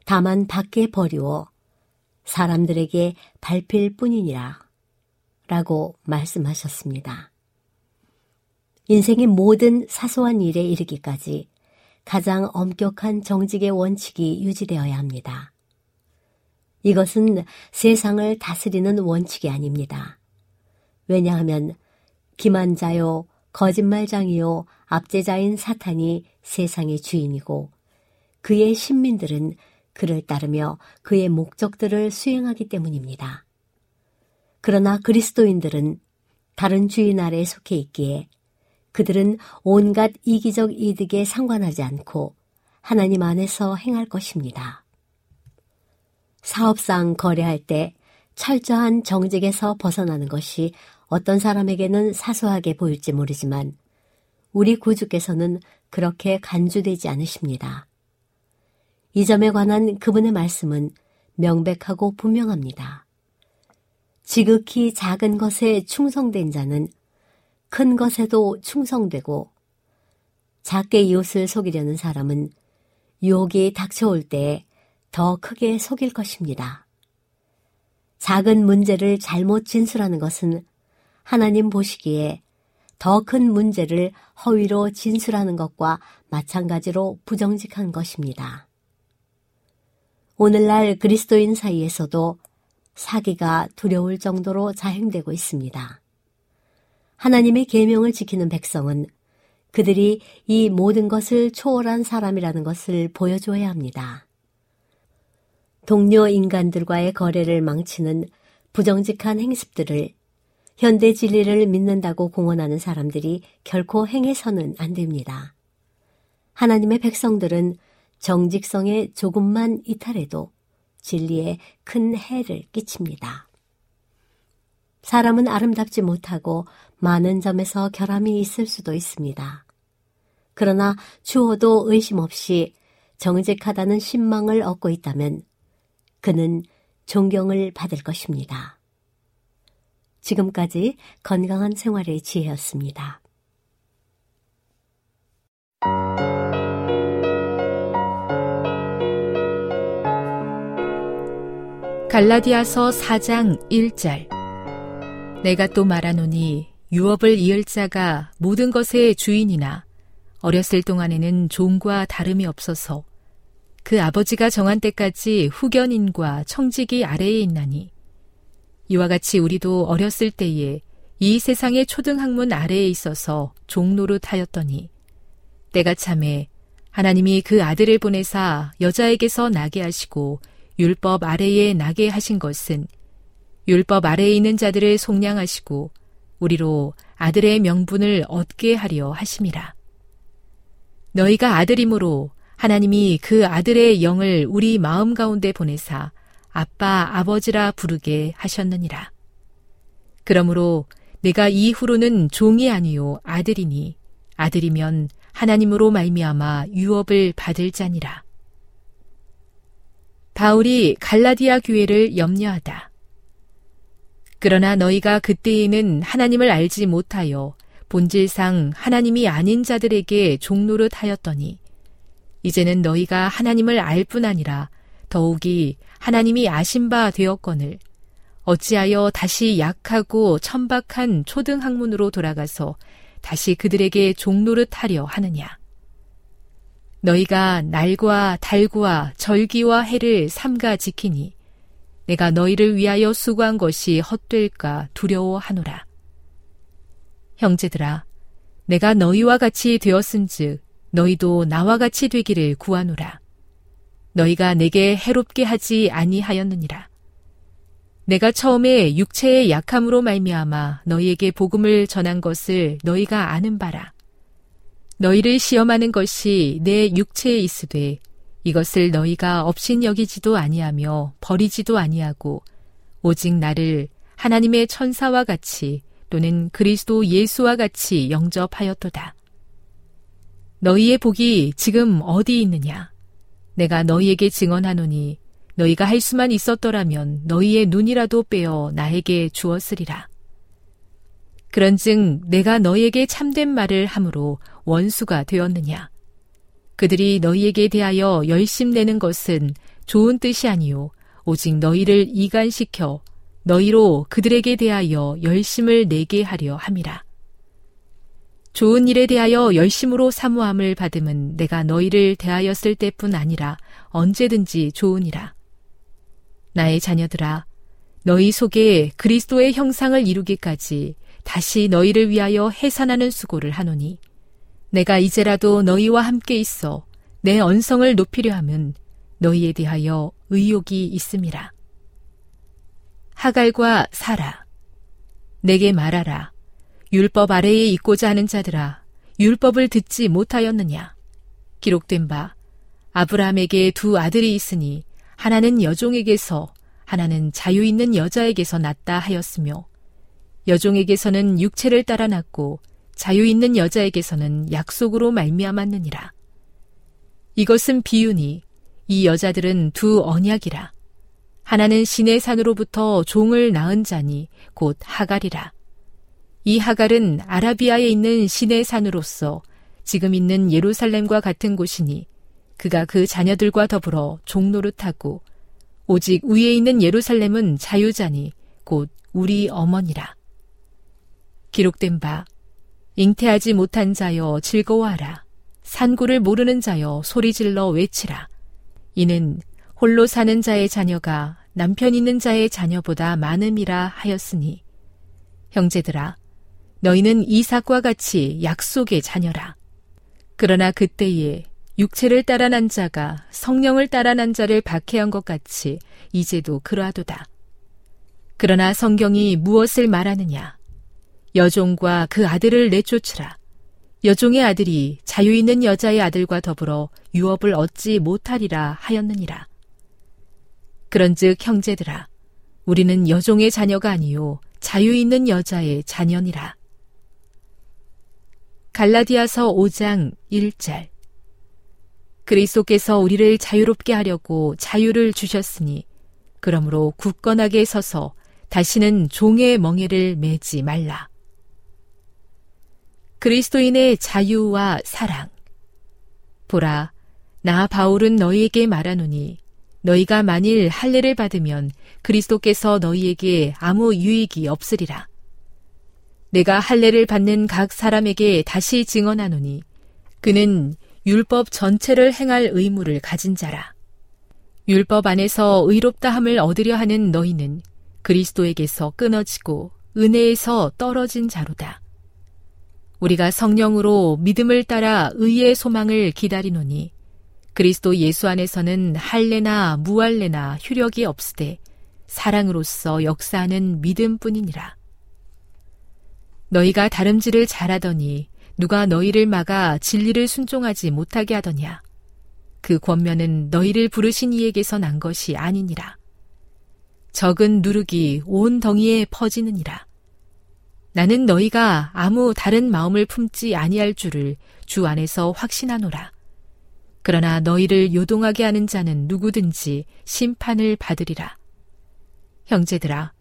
다만 밖에 버리워 사람들에게 밟힐 뿐이니라 라고 말씀하셨습니다. 인생의 모든 사소한 일에 이르기까지 가장 엄격한 정직의 원칙이 유지되어야 합니다. 이것은 세상을 다스리는 원칙이 아닙니다. 왜냐하면 기만자요, 거짓말장이요, 압제자인 사탄이 세상의 주인이고 그의 신민들은 그를 따르며 그의 목적들을 수행하기 때문입니다. 그러나 그리스도인들은 다른 주인 아래에 속해 있기에 그들은 온갖 이기적 이득에 상관하지 않고 하나님 안에서 행할 것입니다. 사업상 거래할 때 철저한 정직에서 벗어나는 것이 어떤 사람에게는 사소하게 보일지 모르지만 우리 구주께서는 그렇게 간주되지 않으십니다. 이 점에 관한 그분의 말씀은 명백하고 분명합니다. 지극히 작은 것에 충성된 자는 큰 것에도 충성되고 작게 이웃을 속이려는 사람은 유혹이 닥쳐올 때에 더 크게 속일 것입니다. 작은 문제를 잘못 진술하는 것은 하나님 보시기에 더 큰 문제를 허위로 진술하는 것과 마찬가지로 부정직한 것입니다. 오늘날 그리스도인 사이에서도 사기가 두려울 정도로 자행되고 있습니다. 하나님의 계명을 지키는 백성은 그들이 이 모든 것을 초월한 사람이라는 것을 보여줘야 합니다. 동료 인간들과의 거래를 망치는 부정직한 행습들을 현대 진리를 믿는다고 공언하는 사람들이 결코 행해서는 안 됩니다. 하나님의 백성들은 정직성에 조금만 이탈해도 진리에 큰 해를 끼칩니다. 사람은 아름답지 못하고 많은 점에서 결함이 있을 수도 있습니다. 그러나 추워도 의심 없이 정직하다는 신망을 얻고 있다면 그는 존경을 받을 것입니다. 지금까지 건강한 생활의 지혜였습니다. 갈라디아서 4장 1절 내가 또 말하노니 유업을 이을 자가 모든 것의 주인이나 어렸을 동안에는 종과 다름이 없어서 그 아버지가 정한 때까지 후견인과 청직이 아래에 있나니 이와 같이 우리도 어렸을 때에 이 세상의 초등학문 아래에 있어서 종노릇하였더니 때가 참에 하나님이 그 아들을 보내사 여자에게서 나게 하시고 율법 아래에 나게 하신 것은 율법 아래에 있는 자들을 속량하시고 우리로 아들의 명분을 얻게 하려 하심이라. 너희가 아들이므로 하나님이 그 아들의 영을 우리 마음 가운데 보내사 아빠 아버지라 부르게 하셨느니라. 그러므로 내가 이후로는 종이 아니요 아들이니 아들이면 하나님으로 말미암아 유업을 받을 자니라. 바울이 갈라디아 교회를 염려하다. 그러나 너희가 그때에는 하나님을 알지 못하여 본질상 하나님이 아닌 자들에게 종노릇 하였더니 이제는 너희가 하나님을 알 뿐 아니라 더욱이 하나님이 아신 바 되었거늘 어찌하여 다시 약하고 천박한 초등 학문으로 돌아가서 다시 그들에게 종노릇 하려 하느냐. 너희가 날과 달과 절기와 해를 삼가 지키니 내가 너희를 위하여 수고한 것이 헛될까 두려워하노라. 형제들아, 내가 너희와 같이 되었은즉 너희도 나와 같이 되기를 구하노라. 너희가 내게 해롭게 하지 아니하였느니라. 내가 처음에 육체의 약함으로 말미암아 너희에게 복음을 전한 것을 너희가 아는 바라. 너희를 시험하는 것이 내 육체에 있으되 이것을 너희가 업신여기지도 아니하며 버리지도 아니하고 오직 나를 하나님의 천사와 같이 또는 그리스도 예수와 같이 영접하였도다. 너희의 복이 지금 어디 있느냐? 내가 너희에게 증언하노니 너희가 할 수만 있었더라면 너희의 눈이라도 빼어 나에게 주었으리라. 그런즉 내가 너희에게 참된 말을 함으로 원수가 되었느냐? 그들이 너희에게 대하여 열심 내는 것은 좋은 뜻이 아니요 오직 너희를 이간시켜 너희로 그들에게 대하여 열심을 내게 하려 함이라. 좋은 일에 대하여 열심으로 사모함을 받음은 내가 너희를 대하였을 때뿐 아니라 언제든지 좋으니라. 나의 자녀들아, 너희 속에 그리스도의 형상을 이루기까지 다시 너희를 위하여 해산하는 수고를 하노니, 내가 이제라도 너희와 함께 있어 내 언성을 높이려 함은 너희에 대하여 의욕이 있음이라. 하갈과 사라. 내게 말하라. 율법 아래에 있고자 하는 자들아, 율법을 듣지 못하였느냐? 기록된 바, 아브라함에게 두 아들이 있으니, 하나는 여종에게서, 하나는 자유 있는 여자에게서 낳다 하였으며, 여종에게서는 육체를 따라 낳고, 자유 있는 여자에게서는 약속으로 말미암았느니라. 이것은 비유니, 이 여자들은 두 언약이라. 하나는 신의 산으로부터 종을 낳은 자니 곧 하갈이라. 이 하갈은 아라비아에 있는 신의 산으로서 지금 있는 예루살렘과 같은 곳이니 그가 그 자녀들과 더불어 종노릇하고 오직 위에 있는 예루살렘은 자유자니 곧 우리 어머니라. 기록된 바 잉태하지 못한 자여 즐거워하라. 산구를 모르는 자여 소리질러 외치라. 이는 홀로 사는 자의 자녀가 남편 있는 자의 자녀보다 많음이라 하였으니 형제들아 너희는 이삭과 같이 약속의 자녀라 그러나 그때에 육체를 따라 난 자가 성령을 따라 난 자를 박해한 것 같이 이제도 그러하도다 그러나 성경이 무엇을 말하느냐 여종과 그 아들을 내쫓으라 여종의 아들이 자유 있는 여자의 아들과 더불어 유업을 얻지 못하리라 하였느니라 그런즉 형제들아 우리는 여종의 자녀가 아니요 자유 있는 여자의 자녀니라. 갈라디아서 5장 1절 그리스도께서 우리를 자유롭게 하려고 자유를 주셨으니 그러므로 굳건하게 서서 다시는 종의 멍에를 매지 말라. 그리스도인의 자유와 사랑. 보라, 나 바울은 너희에게 말하노니 너희가 만일 할례를 받으면 그리스도께서 너희에게 아무 유익이 없으리라. 내가 할례를 받는 각 사람에게 다시 증언하노니 그는 율법 전체를 행할 의무를 가진 자라. 율법 안에서 의롭다함을 얻으려 하는 너희는 그리스도에게서 끊어지고 은혜에서 떨어진 자로다. 우리가 성령으로 믿음을 따라 의의 소망을 기다리노니 그리스도 예수 안에서는 할례나 무할례나 효력이 없으되 사랑으로서 역사하는 믿음뿐이니라. 너희가 다름질을 잘하더니 누가 너희를 막아 진리를 순종하지 못하게 하더냐. 그 권면은 너희를 부르신 이에게서 난 것이 아니니라. 적은 누룩이 온 덩이에 퍼지느니라. 나는 너희가 아무 다른 마음을 품지 아니할 줄을 주 안에서 확신하노라. 그러나 너희를 요동하게 하는 자는 누구든지 심판을 받으리라. 형제들아,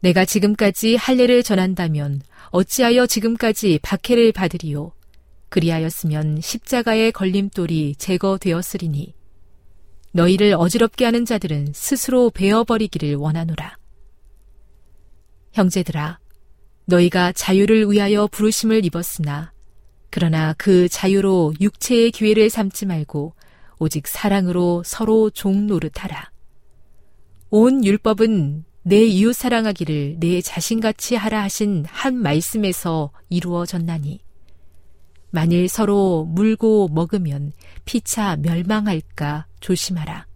내가 지금까지 할례를 전한다면 어찌하여 지금까지 박해를 받으리요? 그리하였으면 십자가의 걸림돌이 제거되었으리니 너희를 어지럽게 하는 자들은 스스로 베어버리기를 원하노라. 형제들아, 너희가 자유를 위하여 부르심을 입었으나 그러나 그 자유로 육체의 기회를 삼지 말고 오직 사랑으로 서로 종 노릇하라. 온 율법은 내 이웃 사랑하기를 내 자신같이 하라 하신 한 말씀에서 이루어졌나니 만일 서로 물고 먹으면 피차 멸망할까 조심하라.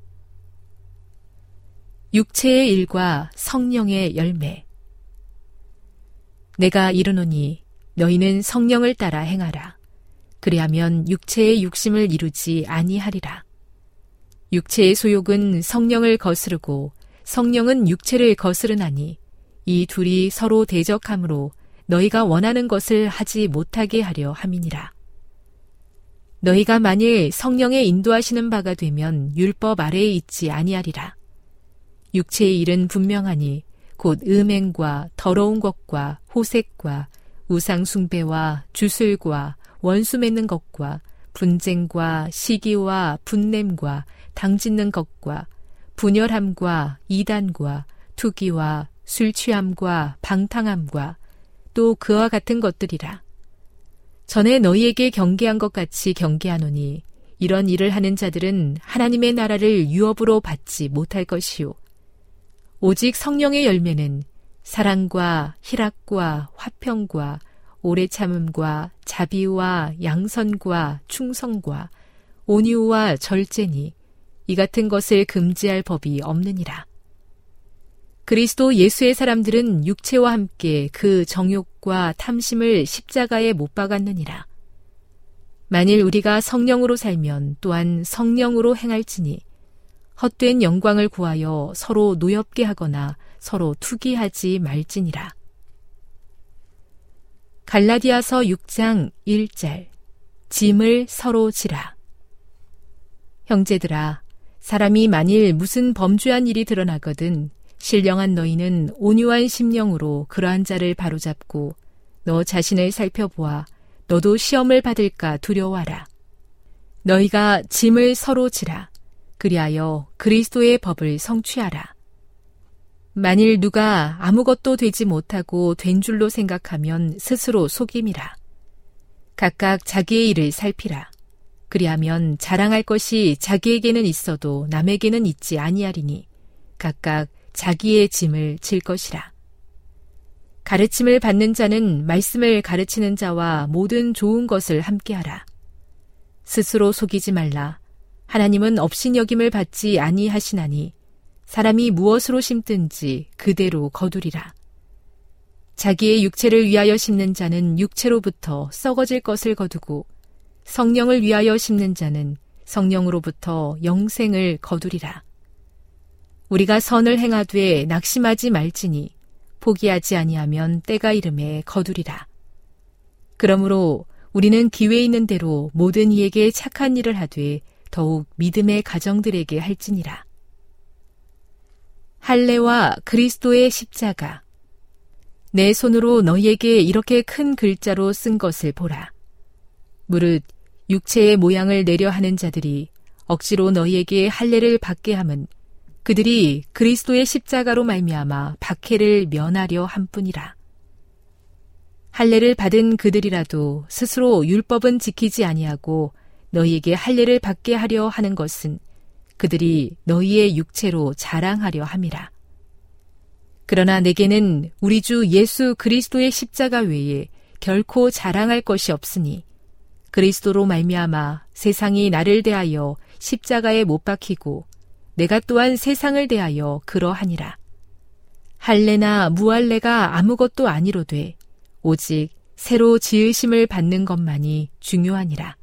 육체의 일과 성령의 열매. 내가 이르노니 너희는 성령을 따라 행하라. 그리하면 육체의 육심을 이루지 아니하리라. 육체의 소욕은 성령을 거스르고 성령은 육체를 거스르나니 이 둘이 서로 대적함으로 너희가 원하는 것을 하지 못하게 하려 함이니라. 너희가 만일 성령의 인도하시는 바가 되면 율법 아래에 있지 아니하리라. 육체의 일은 분명하니 곧 음행과 더러운 것과 호색과 우상숭배와 주술과 원수 맺는 것과 분쟁과 시기와 분냄과 당짓는 것과 분열함과 이단과 투기와 술 취함과 방탕함과 또 그와 같은 것들이라. 전에 너희에게 경계한 것 같이 경계하노니 이런 일을 하는 자들은 하나님의 나라를 유업으로 받지 못할 것이요. 오직 성령의 열매는 사랑과 희락과 화평과 오래 참음과 자비와 양선과 충성과 온유와 절제니 이 같은 것을 금지할 법이 없느니라. 그리스도 예수의 사람들은 육체와 함께 그 정욕과 탐심을 십자가에 못 박았느니라. 만일 우리가 성령으로 살면 또한 성령으로 행할지니 헛된 영광을 구하여 서로 노엽게 하거나 서로 투기하지 말지니라. 갈라디아서 6장 1절 짐을 서로 지라. 형제들아, 사람이 만일 무슨 범죄한 일이 드러나거든 신령한 너희는 온유한 심령으로 그러한 자를 바로잡고 너 자신을 살펴보아 너도 시험을 받을까 두려워하라. 너희가 짐을 서로 지라. 그리하여 그리스도의 법을 성취하라. 만일 누가 아무것도 되지 못하고 된 줄로 생각하면 스스로 속임이라. 각각 자기의 일을 살피라. 그리하면 자랑할 것이 자기에게는 있어도 남에게는 있지 아니하리니 각각 자기의 짐을 질 것이라. 가르침을 받는 자는 말씀을 가르치는 자와 모든 좋은 것을 함께하라. 스스로 속이지 말라. 하나님은 업신여김을 받지 아니하시나니 사람이 무엇으로 심든지 그대로 거두리라. 자기의 육체를 위하여 심는 자는 육체로부터 썩어질 것을 거두고 성령을 위하여 심는 자는 성령으로부터 영생을 거두리라. 우리가 선을 행하되 낙심하지 말지니 포기하지 아니하면 때가 이름에 거두리라. 그러므로 우리는 기회 있는 대로 모든 이에게 착한 일을 하되 더욱 믿음의 가정들에게 할지니라. 할례와 그리스도의 십자가. 내 손으로 너희에게 이렇게 큰 글자로 쓴 것을 보라. 무릇 육체의 모양을 내려 하는 자들이 억지로 너희에게 할례를 받게 함은 그들이 그리스도의 십자가로 말미암아 박해를 면하려 함뿐이라. 할례를 받은 그들이라도 스스로 율법은 지키지 아니하고 너희에게 할례를 받게 하려 하는 것은 그들이 너희의 육체로 자랑하려 함이라. 그러나 내게는 우리 주 예수 그리스도의 십자가 외에 결코 자랑할 것이 없으니 그리스도로 말미암아 세상이 나를 대하여 십자가에 못 박히고 내가 또한 세상을 대하여 그러하니라. 할례나 무할례가 아무것도 아니로돼 오직 새로 지으심을 받는 것만이 중요하니라.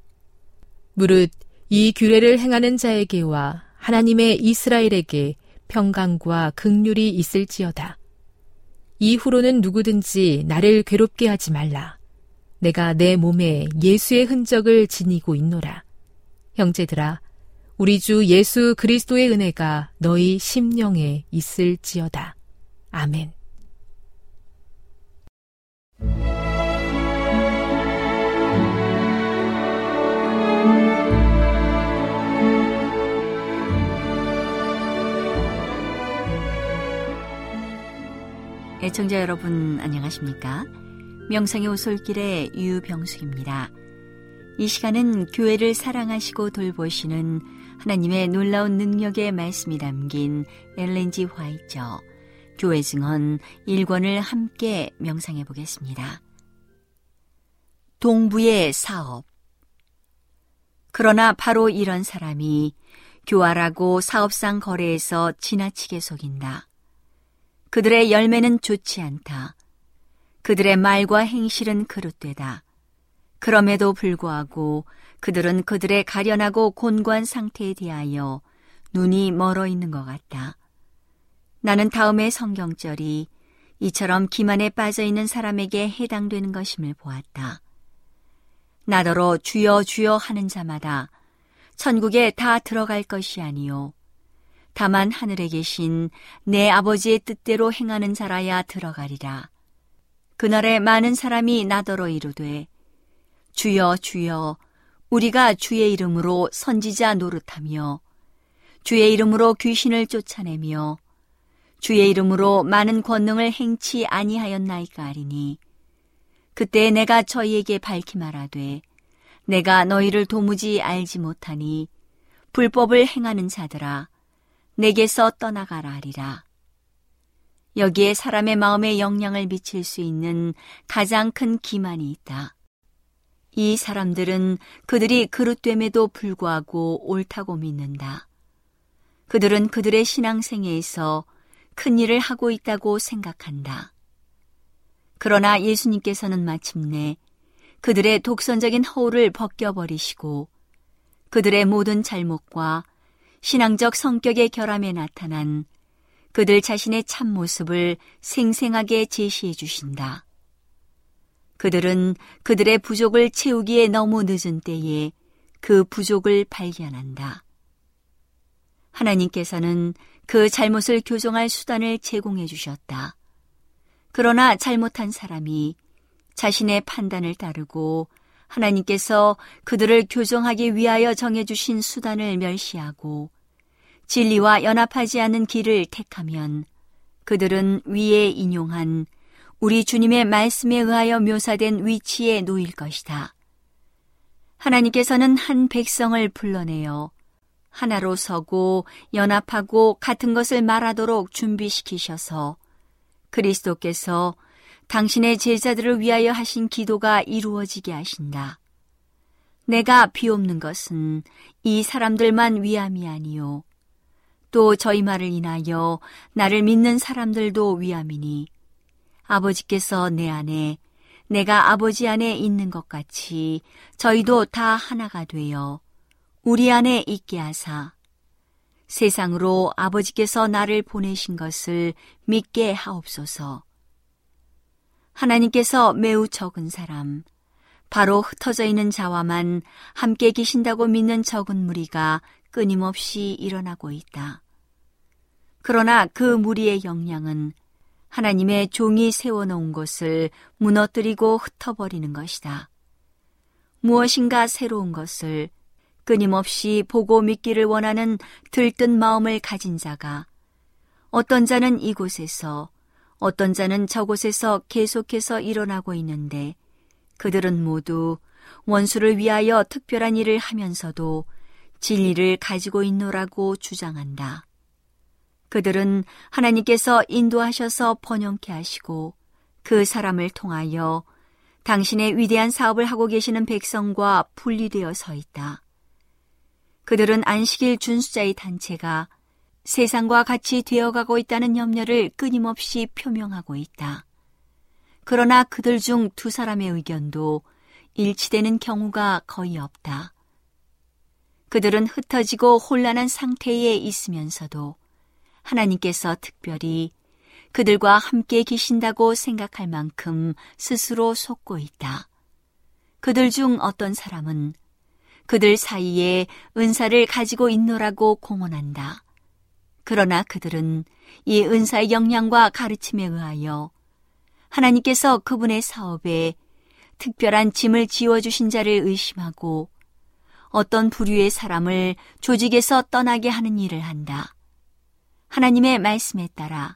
무릇 이 규례를 행하는 자에게와 하나님의 이스라엘에게 평강과 극률이 있을지어다. 이후로는 누구든지 나를 괴롭게 하지 말라. 내가 내 몸에 예수의 흔적을 지니고 있노라. 형제들아, 우리 주 예수 그리스도의 은혜가 너희 심령에 있을지어다. 아멘. 애청자 여러분 안녕하십니까? 명상의 오솔길의 유병숙입니다. 이 시간은 교회를 사랑하시고 돌보시는 하나님의 놀라운 능력의 말씀이 담긴 엘렌지 화이처 교회 증언 1권을 함께 명상해 보겠습니다. 동부의 사업 그러나 바로 이런 사람이 교활하고 사업상 거래에서 지나치게 속인다. 그들의 열매는 좋지 않다. 그들의 말과 행실은 그릇되다. 그럼에도 불구하고 그들은 그들의 가련하고 곤고한 상태에 대하여 눈이 멀어 있는 것 같다. 나는 다음의 성경절이 이처럼 기만에 빠져 있는 사람에게 해당되는 것임을 보았다. 나더러 주여 주여 하는 자마다 천국에 다 들어갈 것이 아니요. 다만 하늘에 계신 내 아버지의 뜻대로 행하는 자라야 들어가리라. 그날에 많은 사람이 나더러 이르되 주여 주여 우리가 주의 이름으로 선지자 노릇하며 주의 이름으로 귀신을 쫓아내며 주의 이름으로 많은 권능을 행치 아니하였나이까 하리니 그때 내가 저희에게 밝히 말하되 내가 너희를 도무지 알지 못하니 불법을 행하는 자들아 내게서 떠나가라 하리라. 여기에 사람의 마음에 영향을 미칠 수 있는 가장 큰 기만이 있다. 이 사람들은 그들이 그릇됨에도 불구하고 옳다고 믿는다. 그들은 그들의 신앙생애에서 큰 일을 하고 있다고 생각한다. 그러나 예수님께서는 마침내 그들의 독선적인 허울을 벗겨버리시고 그들의 모든 잘못과 신앙적 성격의 결함에 나타난 그들 자신의 참 모습을 생생하게 제시해 주신다. 그들은 그들의 부족을 채우기에 너무 늦은 때에 그 부족을 발견한다. 하나님께서는 그 잘못을 교정할 수단을 제공해 주셨다. 그러나 잘못한 사람이 자신의 판단을 따르고 하나님께서 그들을 교정하기 위하여 정해주신 수단을 멸시하고 진리와 연합하지 않은 길을 택하면 그들은 위에 인용한 우리 주님의 말씀에 의하여 묘사된 위치에 놓일 것이다. 하나님께서는 한 백성을 불러내어 하나로 서고 연합하고 같은 것을 말하도록 준비시키셔서 그리스도께서 당신의 제자들을 위하여 하신 기도가 이루어지게 하신다. 내가 비옵는 것은 이 사람들만 위함이 아니요. 또 저희 말을 인하여 나를 믿는 사람들도 위함이니 아버지께서 내 안에 내가 아버지 안에 있는 것 같이 저희도 다 하나가 되어 우리 안에 있게 하사 세상으로 아버지께서 나를 보내신 것을 믿게 하옵소서. 하나님께서 매우 적은 사람, 바로 흩어져 있는 자와만 함께 계신다고 믿는 적은 무리가 끊임없이 일어나고 있다. 그러나 그 무리의 역량은 하나님의 종이 세워놓은 것을 무너뜨리고 흩어버리는 것이다. 무엇인가 새로운 것을 끊임없이 보고 믿기를 원하는 들뜬 마음을 가진 자가 어떤 자는 이곳에서 어떤 자는 저곳에서 계속해서 일어나고 있는데 그들은 모두 원수를 위하여 특별한 일을 하면서도 진리를 가지고 있노라고 주장한다. 그들은 하나님께서 인도하셔서 번영케 하시고 그 사람을 통하여 당신의 위대한 사업을 하고 계시는 백성과 분리되어 서 있다. 그들은 안식일 준수자의 단체가 세상과 같이 되어가고 있다는 염려를 끊임없이 표명하고 있다. 그러나 그들 중 두 사람의 의견도 일치되는 경우가 거의 없다. 그들은 흩어지고 혼란한 상태에 있으면서도 하나님께서 특별히 그들과 함께 계신다고 생각할 만큼 스스로 속고 있다. 그들 중 어떤 사람은 그들 사이에 은사를 가지고 있노라고 공언한다. 그러나 그들은 이 은사의 역량과 가르침에 의하여 하나님께서 그분의 사업에 특별한 짐을 지워주신 자를 의심하고 어떤 부류의 사람을 조직에서 떠나게 하는 일을 한다. 하나님의 말씀에 따라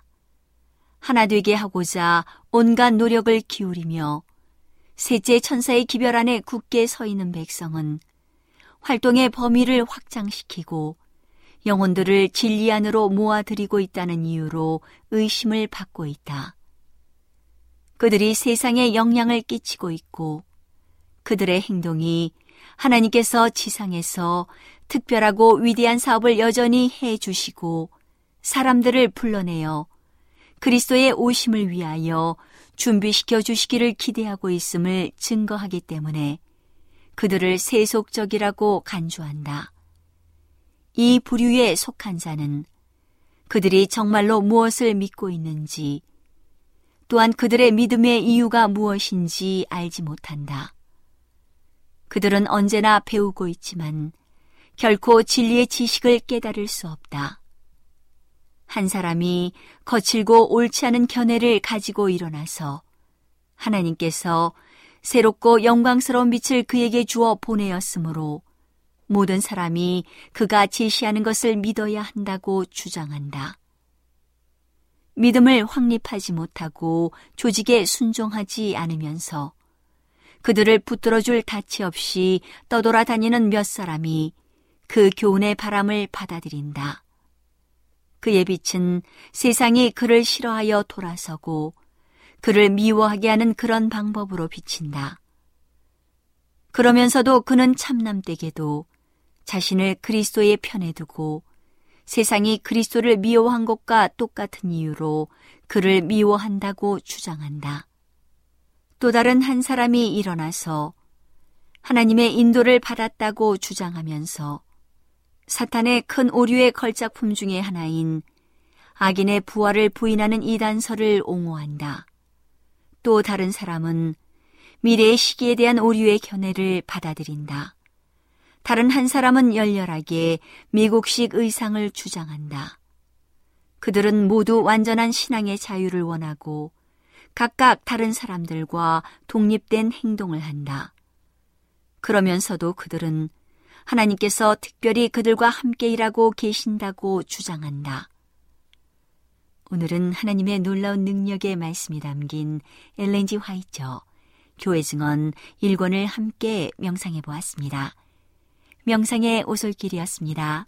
하나 되게 하고자 온갖 노력을 기울이며 셋째 천사의 기별 안에 굳게 서 있는 백성은 활동의 범위를 확장시키고 영혼들을 진리 안으로 모아들이고 있다는 이유로 의심을 받고 있다. 그들이 세상에 영향을 끼치고 있고 그들의 행동이 하나님께서 지상에서 특별하고 위대한 사업을 여전히 해 주시고 사람들을 불러내어 그리스도의 오심을 위하여 준비시켜 주시기를 기대하고 있음을 증거하기 때문에 그들을 세속적이라고 간주한다. 이 부류에 속한 자는 그들이 정말로 무엇을 믿고 있는지 또한 그들의 믿음의 이유가 무엇인지 알지 못한다. 그들은 언제나 배우고 있지만 결코 진리의 지식을 깨달을 수 없다. 한 사람이 거칠고 옳지 않은 견해를 가지고 일어나서 하나님께서 새롭고 영광스러운 빛을 그에게 주어 보내었으므로 모든 사람이 그가 제시하는 것을 믿어야 한다고 주장한다. 믿음을 확립하지 못하고 조직에 순종하지 않으면서 그들을 붙들어줄 다치 없이 떠돌아다니는 몇 사람이 그 교훈의 바람을 받아들인다. 그의 빛은 세상이 그를 싫어하여 돌아서고 그를 미워하게 하는 그런 방법으로 비친다. 그러면서도 그는 참남되게도 자신을 그리스도의 편에 두고 세상이 그리스도를 미워한 것과 똑같은 이유로 그를 미워한다고 주장한다. 또 다른 한 사람이 일어나서 하나님의 인도를 받았다고 주장하면서 사탄의 큰 오류의 걸작품 중의 하나인 악인의 부활을 부인하는 이단설을 옹호한다. 또 다른 사람은 미래의 시기에 대한 오류의 견해를 받아들인다. 다른 한 사람은 열렬하게 미국식 의상을 주장한다. 그들은 모두 완전한 신앙의 자유를 원하고 각각 다른 사람들과 독립된 행동을 한다. 그러면서도 그들은 하나님께서 특별히 그들과 함께 일하고 계신다고 주장한다. 오늘은 하나님의 놀라운 능력의 말씀이 담긴 엘렌지 화이처 교회 증언 1권을 함께 명상해 보았습니다. 명상의 오솔길이었습니다.